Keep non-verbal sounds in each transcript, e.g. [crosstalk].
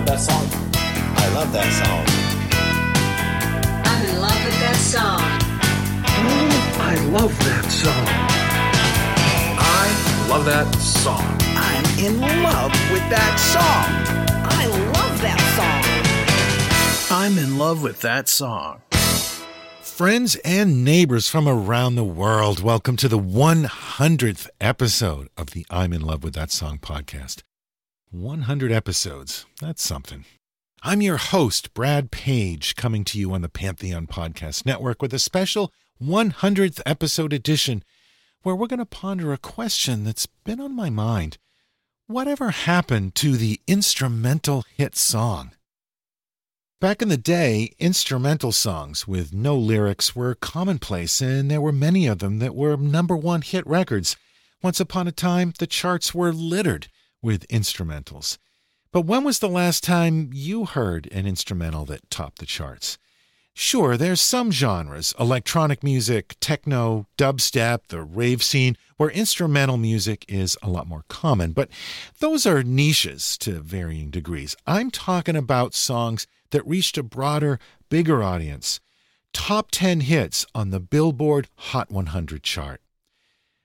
With that song. I love that song. I'm in love with that song. Oh, I love that song. I love that song. I'm in love with that song. I love that song. I'm in love with that song. Friends and neighbors from around the world, welcome to the 100th episode of the I'm in love with that song podcast. 100 episodes. That's something. I'm your host, Brad Page, coming to you on the Pantheon Podcast Network with a special 100th episode edition where we're going to ponder a question that's been on my mind. Whatever happened to the instrumental hit song? Back in the day, instrumental songs with no lyrics were commonplace, and there were many of them that were number one hit records. Once upon a time, the charts were littered with instrumentals. But when was the last time you heard an instrumental that topped the charts? Sure, there's some genres, electronic music, techno, dubstep, the rave scene, where instrumental music is a lot more common, but those are niches to varying degrees. I'm talking about songs that reached a broader, bigger audience. Top 10 hits on the Billboard Hot 100 chart.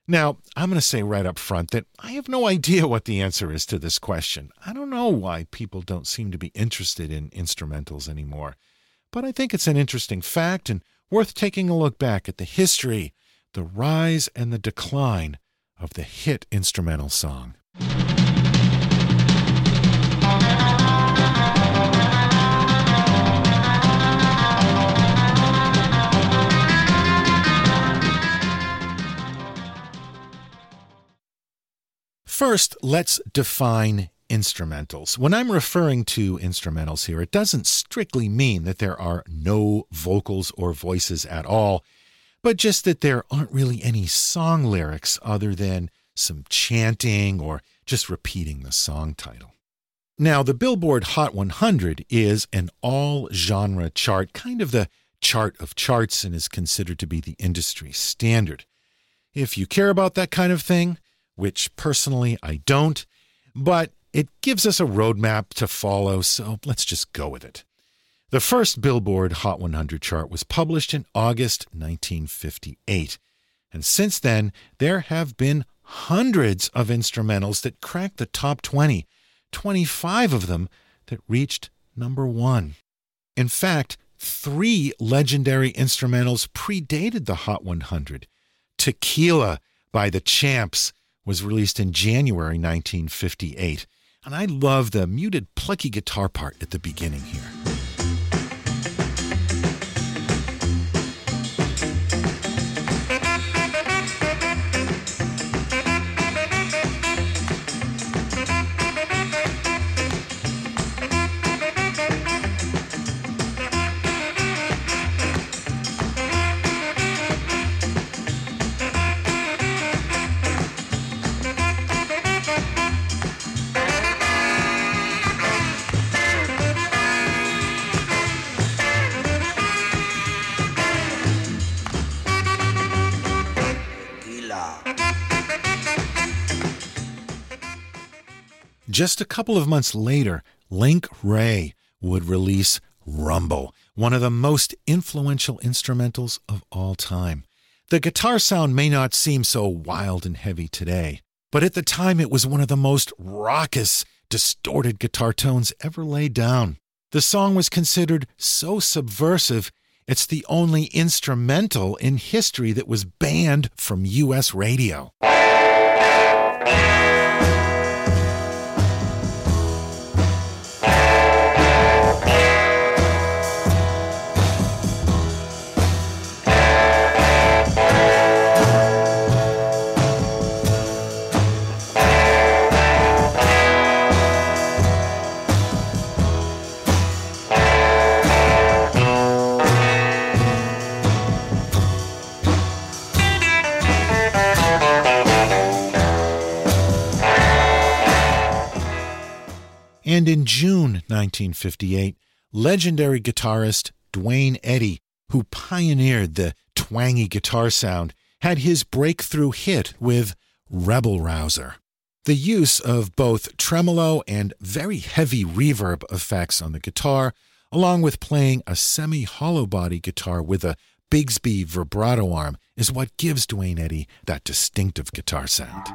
Now, I'm going to say right up front that I have no idea what the answer is to this question. I don't know why people don't seem to be interested in instrumentals anymore. But I think it's an interesting fact and worth taking a look back at the history, the rise and the decline of the hit instrumental song. First, let's define instrumentals. When I'm referring to instrumentals here, it doesn't strictly mean that there are no vocals or voices at all, but just that there aren't really any song lyrics other than some chanting or just repeating the song title. Now, the Billboard Hot 100 is an all genre chart, kind of the chart of charts, and is considered to be the industry standard. If you care about that kind of thing, which personally I don't, but it gives us a roadmap to follow, so let's just go with it. The first Billboard Hot 100 chart was published in August 1958, and since then there have been hundreds of instrumentals that cracked the top 20, 25 of them that reached number one. In fact, three legendary instrumentals predated the Hot 100. Tequila by the Champs was released in January 1958. And I love the muted, plucky guitar part at the beginning here. Just a couple of months later, Link Wray would release Rumble, one of the most influential instrumentals of all time. The guitar sound may not seem so wild and heavy today, but at the time it was one of the most raucous, distorted guitar tones ever laid down. The song was considered so subversive, it's the only instrumental in history that was banned from U.S. radio. 1958, legendary guitarist Duane Eddy, who pioneered the twangy guitar sound, had his breakthrough hit with Rebel Rouser. The use of both tremolo and very heavy reverb effects on the guitar, along with playing a semi hollow body guitar with a Bigsby vibrato arm, is what gives Duane Eddy that distinctive guitar sound.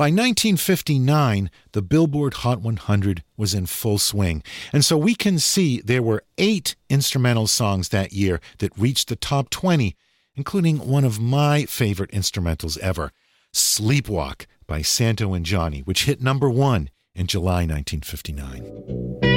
By 1959, the Billboard Hot 100 was in full swing. And so we can see there were eight instrumental songs that year that reached the top 20, including one of my favorite instrumentals ever, Sleepwalk by Santo and Johnny, which hit number one in July 1959.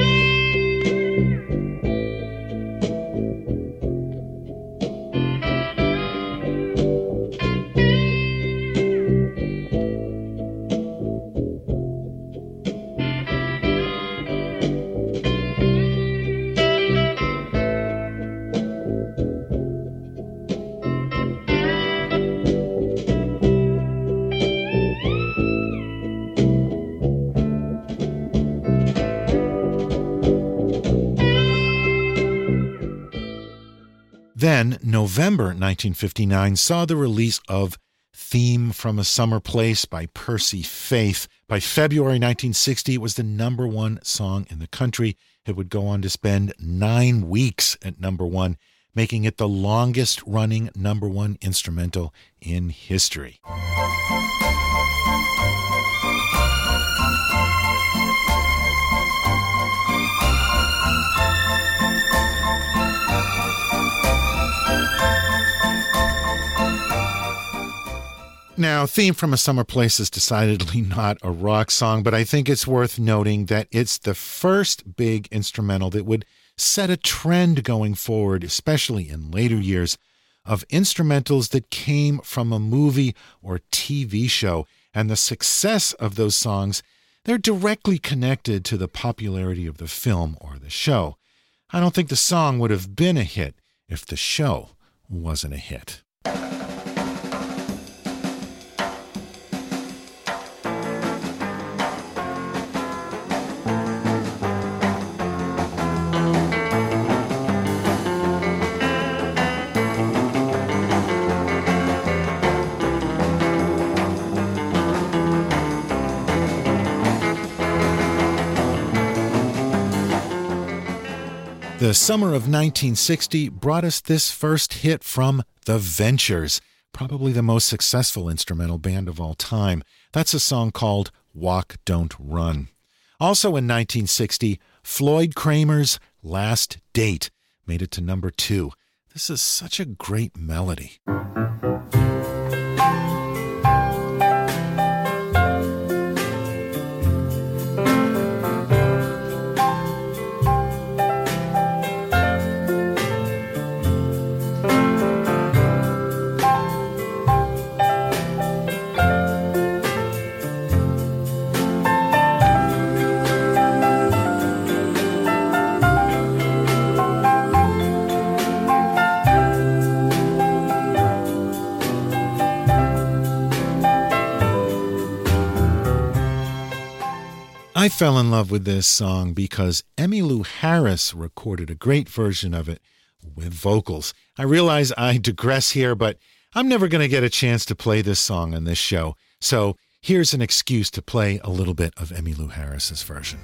Then, November 1959 saw the release of Theme from a Summer Place by Percy Faith. By February 1960, it was the number one song in the country. It would go on to spend nine weeks at number one, making it the longest running number one instrumental in history. Now, Theme from a Summer Place is decidedly [laughs] not a rock song, but I think it's worth noting that it's the first big instrumental that would set a trend going forward, especially in later years, of instrumentals that came from a movie or TV show. And the success of those songs, they're directly connected to the popularity of the film or the show. I don't think the song would have been a hit if the show wasn't a hit. The summer of 1960 brought us this first hit from The Ventures, probably the most successful instrumental band of all time. That's a song called Walk Don't Run. Also in 1960, Floyd Cramer's Last Date made it to number two. This is such a great melody. I fell in love with this song because Emmylou Harris recorded a great version of it with vocals. I realize I digress here, but I'm never going to get a chance to play this song on this show. So here's an excuse to play a little bit of Emmylou Harris's version.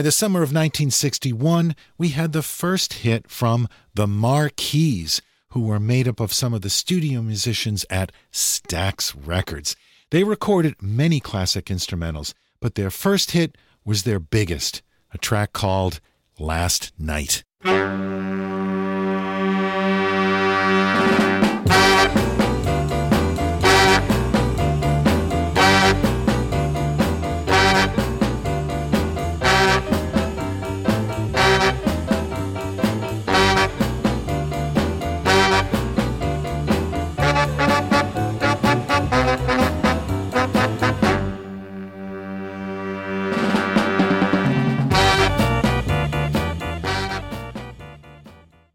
By the summer of 1961, we had the first hit from the Mar-Keys, who were made up of some of the studio musicians at Stax Records. They recorded many classic instrumentals, but their first hit was their biggest, a track called Last Night.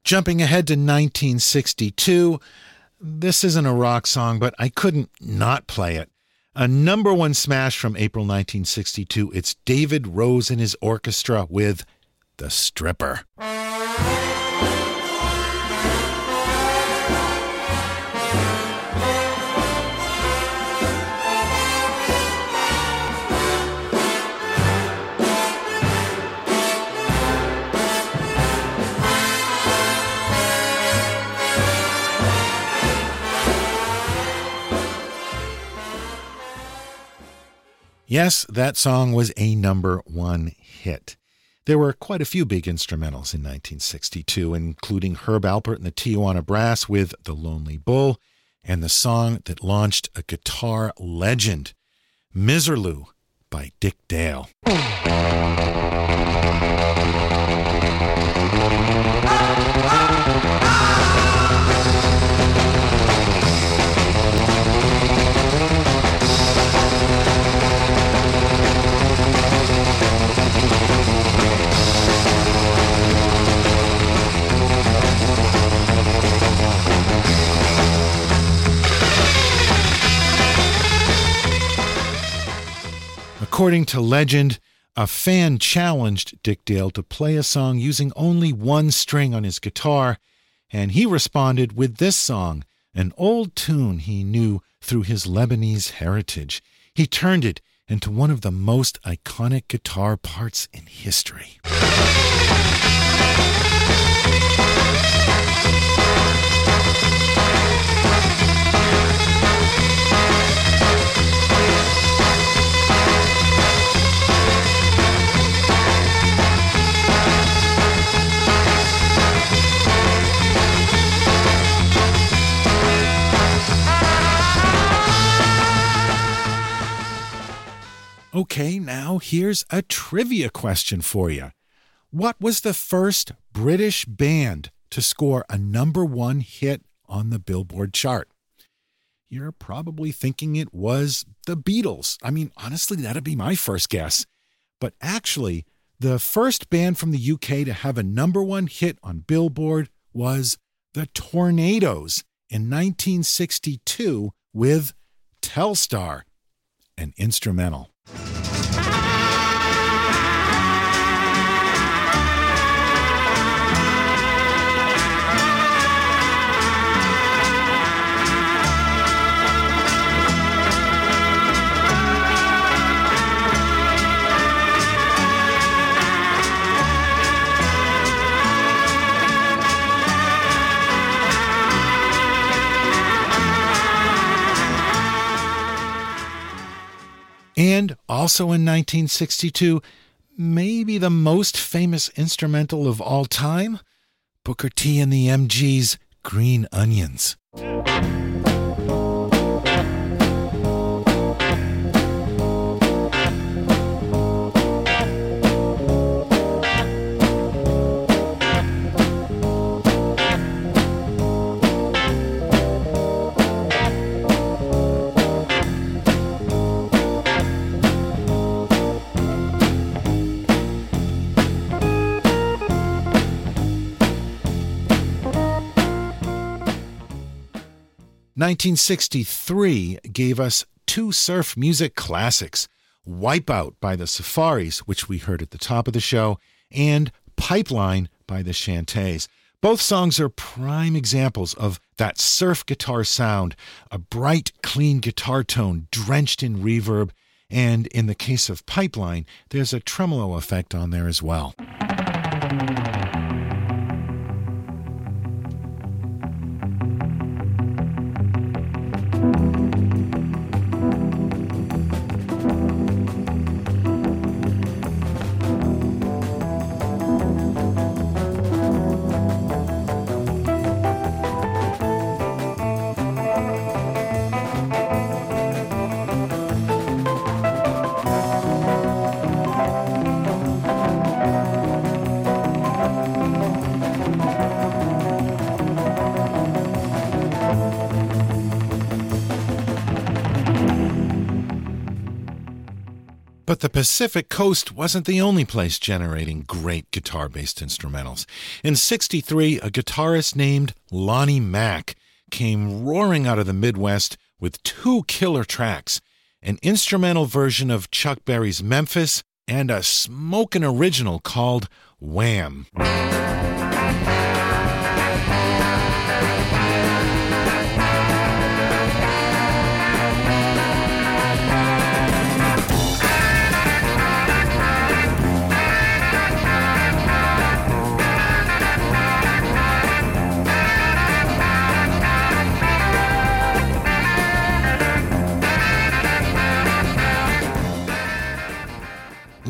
Jumping ahead to 1962, this isn't a rock song, but I couldn't not play it. A number one smash from April 1962. It's David Rose and his orchestra with The Stripper. Yes, that song was a number one hit. There were quite a few big instrumentals in 1962, including Herb Alpert and the Tijuana Brass with The Lonely Bull, and the song that launched a guitar legend, Misirlou by Dick Dale. Ah! According to legend, a fan challenged Dick Dale to play a song using only one string on his guitar, and he responded with this song, an old tune he knew through his Lebanese heritage. He turned it into one of the most iconic guitar parts in history. Okay, now here's a trivia question for you. What was the first British band to score a number one hit on the Billboard chart? You're probably thinking it was the Beatles. I mean, honestly, that'd be my first guess. But actually, the first band from the UK to have a number one hit on Billboard was the Tornados in 1962 with Telstar, an instrumental. Thank you And also in 1962, maybe the most famous instrumental of all time, Booker T and the MG's Green Onions. 1963 gave us two surf music classics Wipeout by the Surfaris, which we heard at the top of the show, and Pipeline by the Chantays. Both songs are prime examples of that surf guitar sound, a bright, clean guitar tone drenched in reverb, And in the case of Pipeline, there's a tremolo effect on there as well. But the Pacific Coast wasn't the only place generating great guitar based instrumentals. In 63, a guitarist named Lonnie Mack came roaring out of the Midwest with two killer tracks an instrumental version of Chuck Berry's Memphis and a smokin' original called Wham.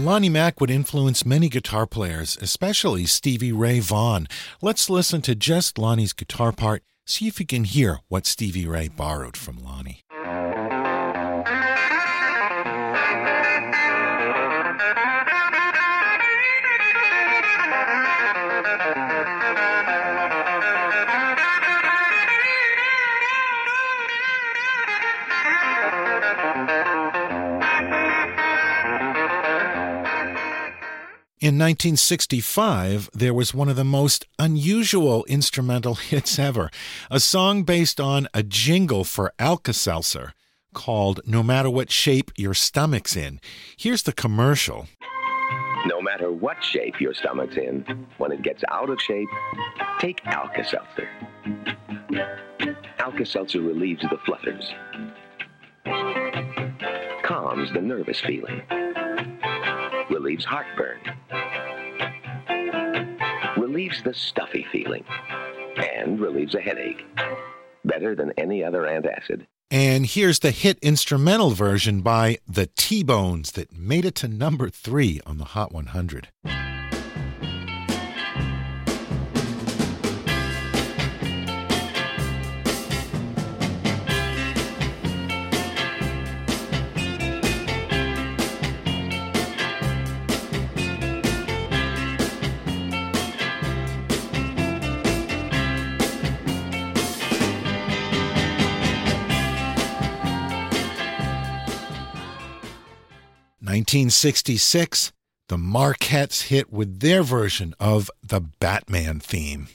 Lonnie Mack would influence many guitar players, especially Stevie Ray Vaughan. Let's listen to just Lonnie's guitar part, see if you can hear what Stevie Ray borrowed from Lonnie. In 1965, there was one of the most unusual instrumental [laughs] hits ever, a song based on a jingle for Alka-Seltzer called No Matter What Shape Your Stomach's In. Here's the commercial. No matter what shape your stomach's in, when it gets out of shape, take Alka-Seltzer. Alka-Seltzer relieves the flutters, calms the nervous feeling, relieves heartburn, relieves the stuffy feeling, and relieves a headache. Better than any other antacid. And here's the hit instrumental version by the T Bones that made it to number three on the Hot 100. 1966, the Marketts hit with their version of the Batman theme.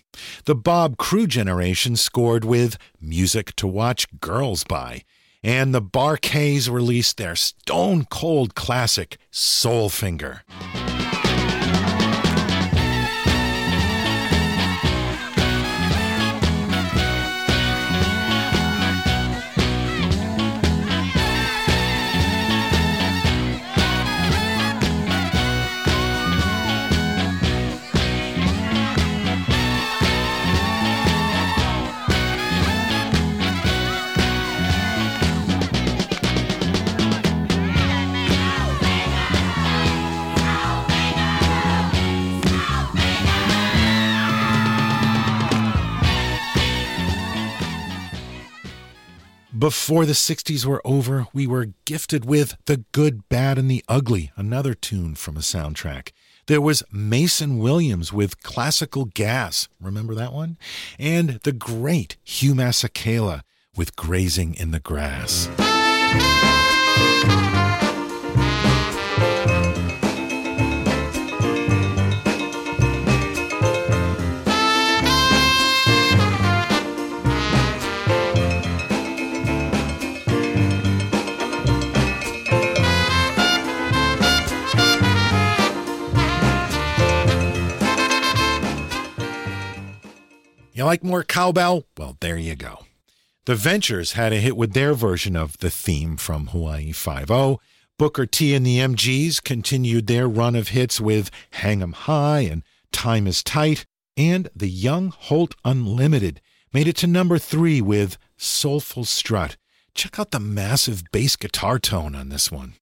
The Bob Crewe generation scored with Music to Watch Girls By. And the Bar-Kays released their stone cold classic, Soul Finger. Before the 60s were over, we were gifted with The Good, Bad, and the Ugly, another tune from a soundtrack. There was Mason Williams with Classical Gas, remember that one? And the great Hugh Masekela with Grazing in the Grass. Like more cowbell? Well, there you go. The Ventures had a hit with their version of the theme from Hawaii 5 Booker T and the MGs continued their run of hits with Hang 'em High and Time is Tight, and the Young Holt Unlimited made it to number three with Soulful Strut. Check out the massive bass guitar tone on this one.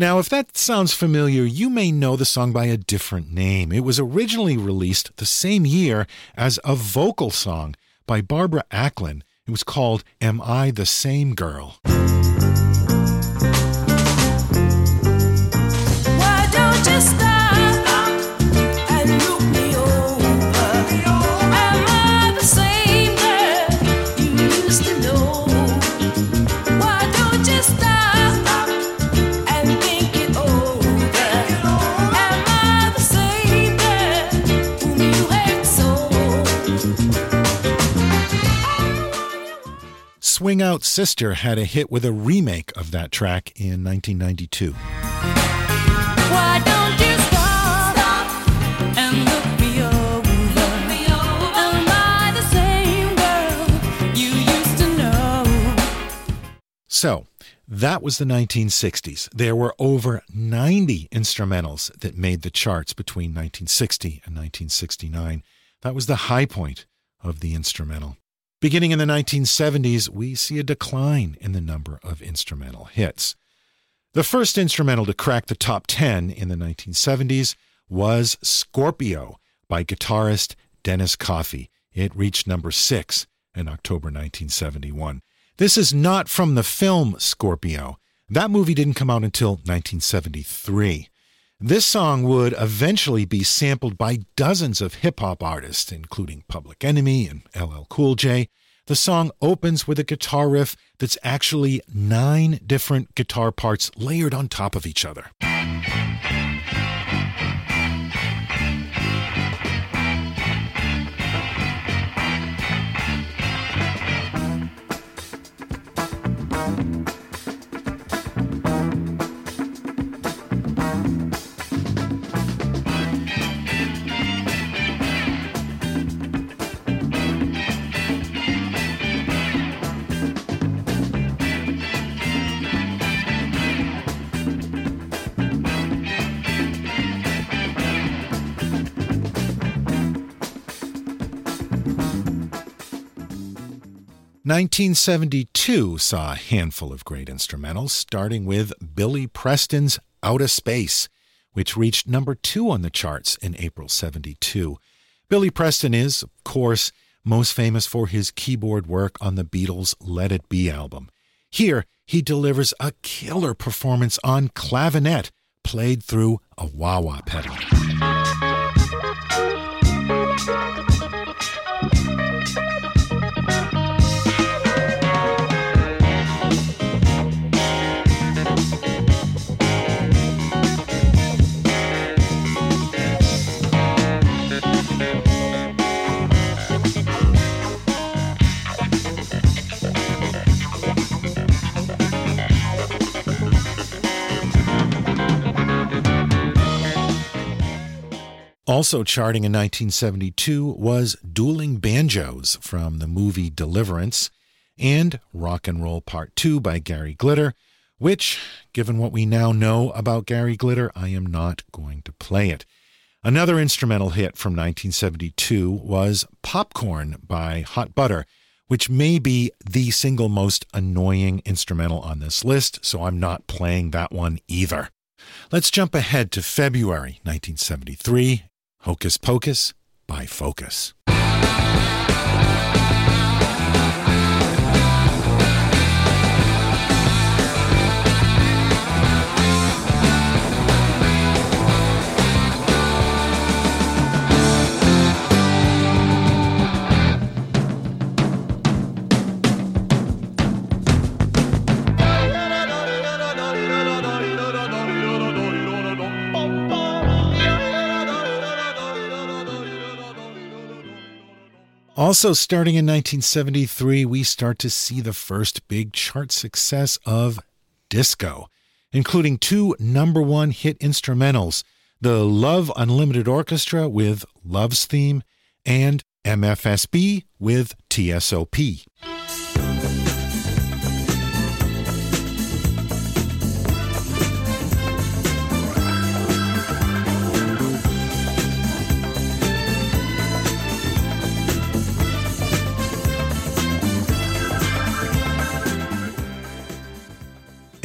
Now, if that sounds familiar, you may know the song by a different name. It was originally released the same year as a vocal song by Barbara Acklin. It was called Am I the Same Girl? Swing Out Sister had a hit with a remake of that track in 1992. Why don't you stop and look me over? Am I the same girl you used to know? So, that was the 1960s. There were over 90 instrumentals that made the charts between 1960 and 1969. That was the high point of the instrumental. Beginning in the 1970s, we see a decline in the number of instrumental hits. The first instrumental to crack the top 10 in the 1970s was Scorpio by guitarist Dennis Coffey. It reached number six in October 1971. This is not from the film Scorpio. That movie didn't come out until 1973. This song would eventually be sampled by dozens of hip hop artists, including Public Enemy and LL Cool J. The song opens with a guitar riff that's actually nine different guitar parts layered on top of each other. 1972 saw a handful of great instrumentals, starting with Billy Preston's Out of Space, which reached number two on the charts in April 72. Billy Preston is, of course, most famous for his keyboard work on the Beatles' Let It Be album. Here, he delivers a killer performance on clavinet, played through a wah wah pedal. Also charting in 1972 was Dueling Banjos from the movie Deliverance and Rock and Roll Part 2 by Gary Glitter, which, given what we now know about Gary Glitter, I am not going to play it. Another instrumental hit from 1972 was Popcorn by Hot Butter, which may be the single most annoying instrumental on this list, so I'm not playing that one either. Let's jump ahead to February 1973 Hocus Pocus by Focus. Also, starting in 1973, we start to see the first big chart success of disco, including two number one hit instrumentals the Love Unlimited Orchestra with Love's Theme and MFSB with TSOP.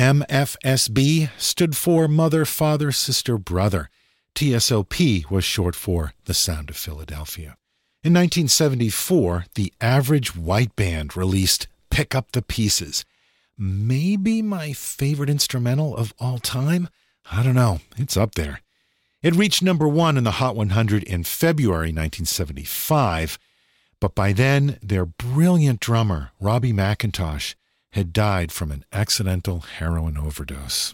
MFSB stood for Mother, Father, Sister, Brother. TSOP was short for The Sound of Philadelphia. In 1974, the Average White Band released Pick Up the Pieces. Maybe my favorite instrumental of all time? I don't know. It's up there. It reached number one in the Hot 100 in February 1975, but by then, their brilliant drummer, Robbie McIntosh, had died from an accidental heroin overdose.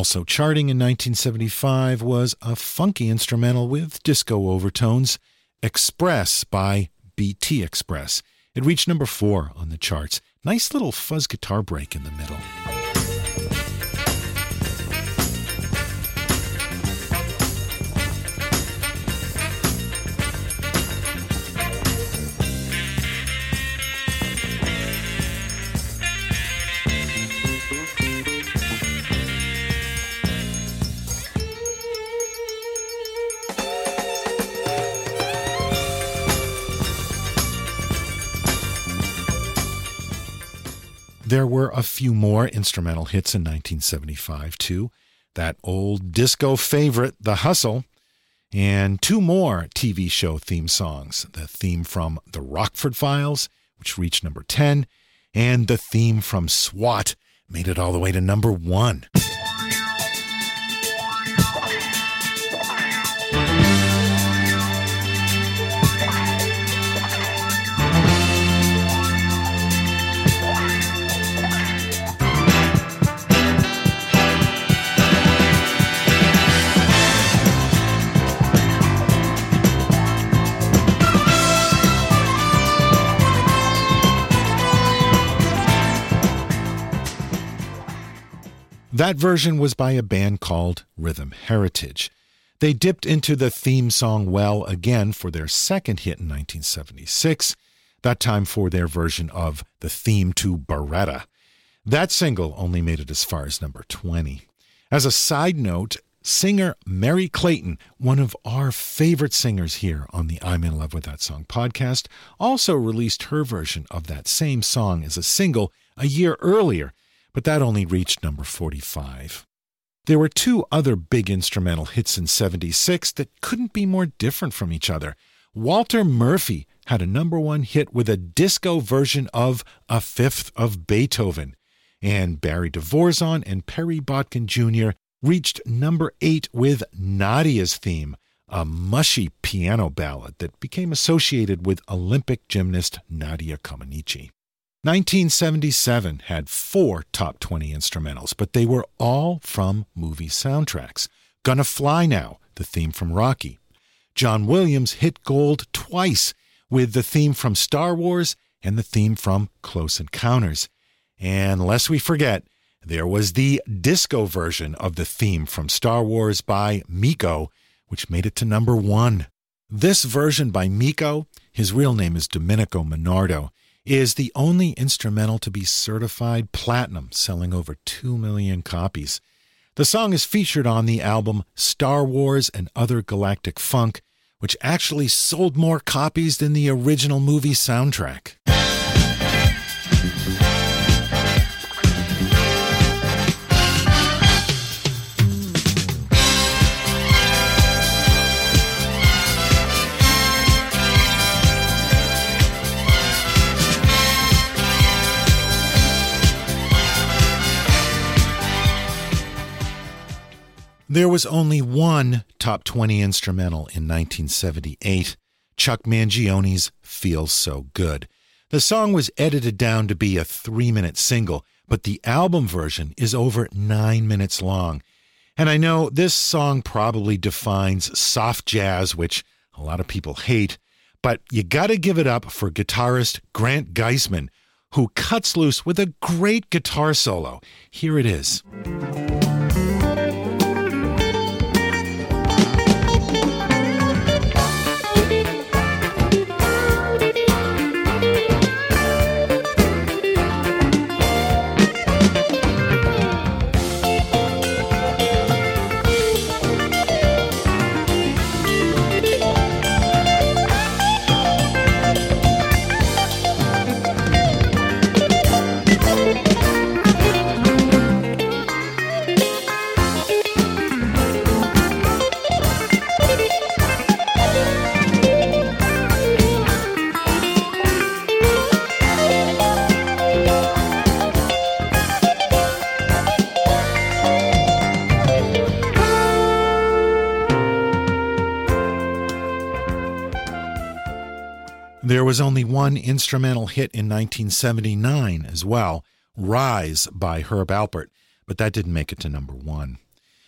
Also charting in 1975 was a funky instrumental with disco overtones, Express by BT Express. It reached number four on the charts. Nice little fuzz guitar break in the middle. There were a few more instrumental hits in 1975, too. That old disco favorite, The Hustle, and two more TV show theme songs the theme from The Rockford Files, which reached number 10, and the theme from SWAT made it all the way to number one. That version was by a band called Rhythm Heritage. They dipped into the theme song well again for their second hit in 1976, that time for their version of the theme to Baretta. That single only made it as far as number 20. As a side note, singer Merry Clayton, one of our favorite singers here on the I'm in Love with That Song podcast, also released her version of that same song as a single a year earlier but that only reached number 45. There were two other big instrumental hits in 76 that couldn't be more different from each other. Walter Murphy had a number one hit with a disco version of A Fifth of Beethoven, and Barry DeVorzon and Perry Botkin Jr. reached number eight with Nadia's theme, a mushy piano ballad that became associated with Olympic gymnast Nadia Comaneci. 1977 had four top 20 instrumentals, but they were all from movie soundtracks. Gonna Fly Now, the theme from Rocky. John Williams hit gold twice with the theme from Star Wars and the theme from Close Encounters. And lest we forget, there was the disco version of the theme from Star Wars by Meco, which made it to number one. This version by Meco, his real name is Domenico Monardo, is the only instrumental to be certified platinum, selling over 2 million copies. The song is featured on the album Star Wars and Other Galactic Funk, which actually sold more copies than the original movie soundtrack. There was only one top 20 instrumental in 1978 Chuck Mangione's Feels So Good. The song was edited down to be a three minute single, but the album version is over nine minutes long. And I know this song probably defines soft jazz, which a lot of people hate, but you gotta give it up for guitarist Grant Geissman, who cuts loose with a great guitar solo. Here it is. Only one instrumental hit in 1979 as well, Rise by Herb Alpert, but that didn't make it to number one.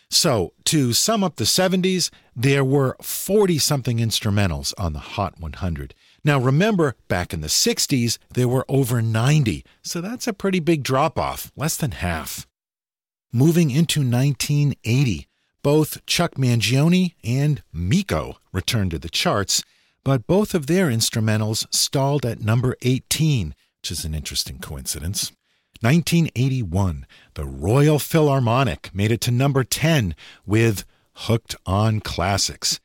So, to sum up the 70s, there were 40 something instrumentals on the Hot 100. Now, remember, back in the 60s, there were over 90, so that's a pretty big drop off, less than half. Moving into 1980, both Chuck Mangione and Meco returned to the charts, but both of their instrumentals stalled at number 18, which is an interesting coincidence. 1981, the Royal Philharmonic made it to number 10 with Hooked on Classics.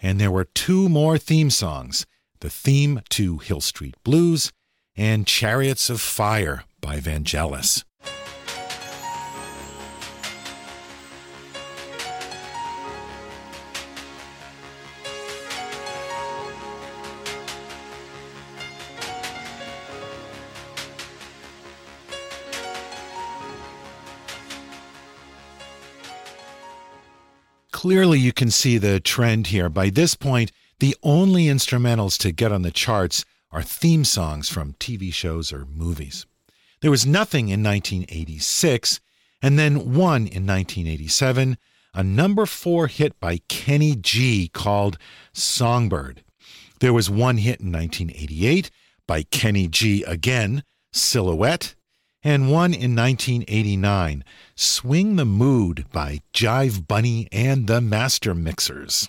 And there were two more theme songs the theme to Hill Street Blues and Chariots of Fire by Vangelis. Clearly, you can see the trend here. By this point, the only instrumentals to get on the charts are theme songs from TV shows or movies. There was nothing in 1986, and then one in 1987, a number four hit by Kenny G called Songbird. There was one hit in 1988 by Kenny G again, Silhouette, and one in 1989, Swing the Mood by Jive Bunny and the Master Mixers.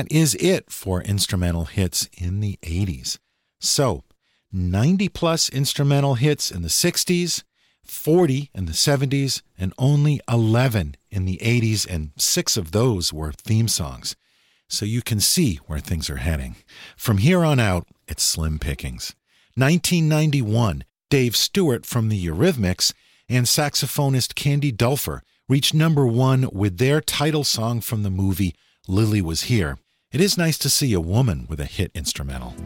That is it for instrumental hits in the 80s. So, 90 plus instrumental hits in the 60s, 40 in the 70s, and only 11 in the 80s, and six of those were theme songs. So you can see where things are heading. From here on out, it's slim pickings. 1991, Dave Stewart from the Eurythmics and saxophonist Candy Dulfer reached number one with their title song from the movie Lily Was Here. It is nice to see a woman with a hit instrumental.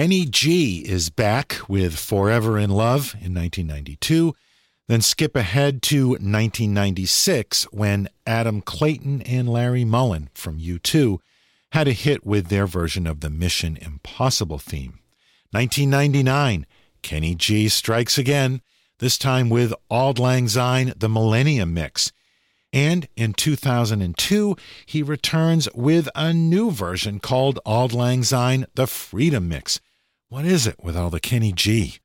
Kenny G is back with Forever in Love in 1992. Then skip ahead to 1996 when Adam Clayton and Larry Mullen from U2 had a hit with their version of the Mission Impossible theme. 1999, Kenny G strikes again, this time with Auld Lang Syne, the Millennium Mix. And in 2002, he returns with a new version called Auld Lang Syne, the Freedom Mix. What is it with all the Kenny G?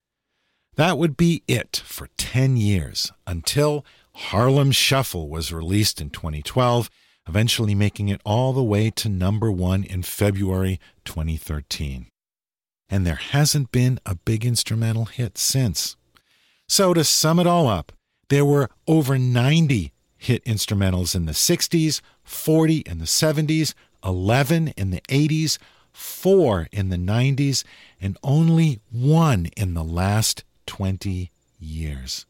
That would be it for 10 years until Harlem Shuffle was released in 2012, eventually making it all the way to number one in February 2013. And there hasn't been a big instrumental hit since. So to sum it all up, there were over 90 hit instrumentals in the 60s, 40 in the 70s, 11 in the 80s, 4 in the 90s, and only one in the last 20 years.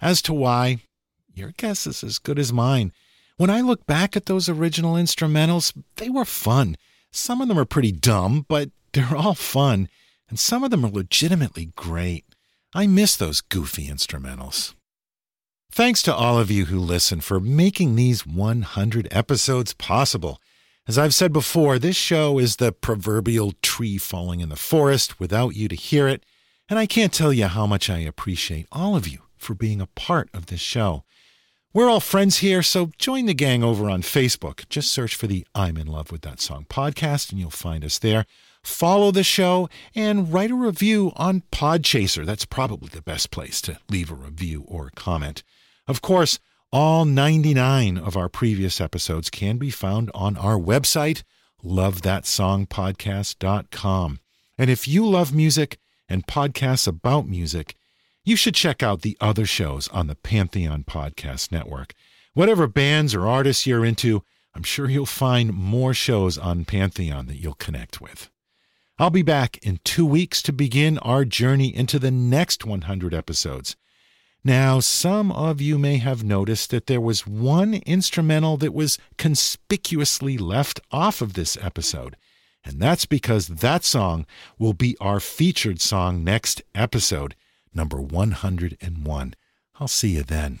As to why, your guess is as good as mine. When I look back at those original instrumentals, they were fun. Some of them are pretty dumb, but they're all fun, and some of them are legitimately great. I miss those goofy instrumentals. Thanks to all of you who listen for making these 100 episodes possible. As I've said before, this show is the proverbial tree falling in the forest without you to hear it, and I can't tell you how much I appreciate all of you for being a part of this show. We're all friends here, so join the gang over on Facebook. Just search for the I'm in love with that song podcast, and you'll find us there. Follow the show and write a review on Podchaser. That's probably the best place to leave a review or comment. Of course, all 99 of our previous episodes can be found on our website, lovethatsongpodcast.com. And if you love music and podcasts about music, you should check out the other shows on the Pantheon Podcast Network. Whatever bands or artists you're into, I'm sure you'll find more shows on Pantheon that you'll connect with. I'll be back in two weeks to begin our journey into the next 100 episodes. Now, some of you may have noticed that there was one instrumental that was conspicuously left off of this episode. And that's because that song will be our featured song next episode, number 101. I'll see you then.